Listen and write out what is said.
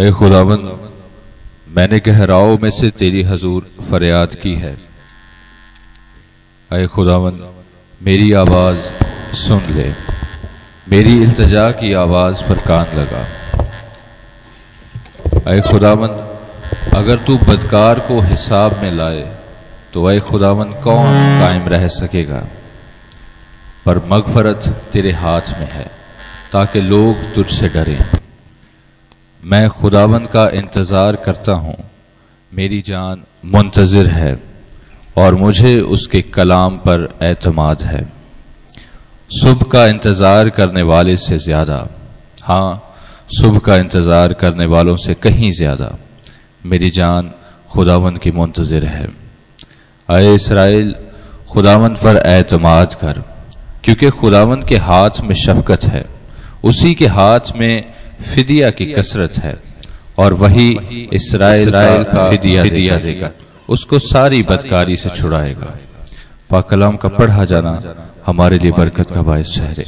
अय खुदावन, मैंने गहराओं में से तेरी हजूर फरियाद की है। अय खुदावन, मेरी आवाज़ सुन ले। मेरी इल्तजा की आवाज़ पर कान लगा। अय खुदावन, अगर तू बदकार को हिसाब में लाए तो अय खुदावन कौन कायम रह सकेगा? पर मगफरत तेरे हाथ में है, ताकि लोग तुझसे डरें। मैं खुदावन का इंतज़ार करता हूँ। मेरी जान मुंतजिर है और मुझे उसके कलाम पर एतमाद है। सुबह का इंतज़ार करने वाले से ज़्यादा। हाँ, सुबह का इंतज़ार करने वालों से कहीं ज़्यादा। मेरी जान खुदावन की मुंतज़र है। अय इसराइल खुदावन पर एतमाद कर, क्योंकि खुदावन के हाथ में शफकत है। उसी के हाथ में फिदिया की कसरत है और वही इसराइल का फिदिया, फिदिया देगा। उसको सारी बदकारी से छुड़ाएगा। पाकलाम का पढ़ा जाना हमारे लिए बरकत का बायस ठहरे।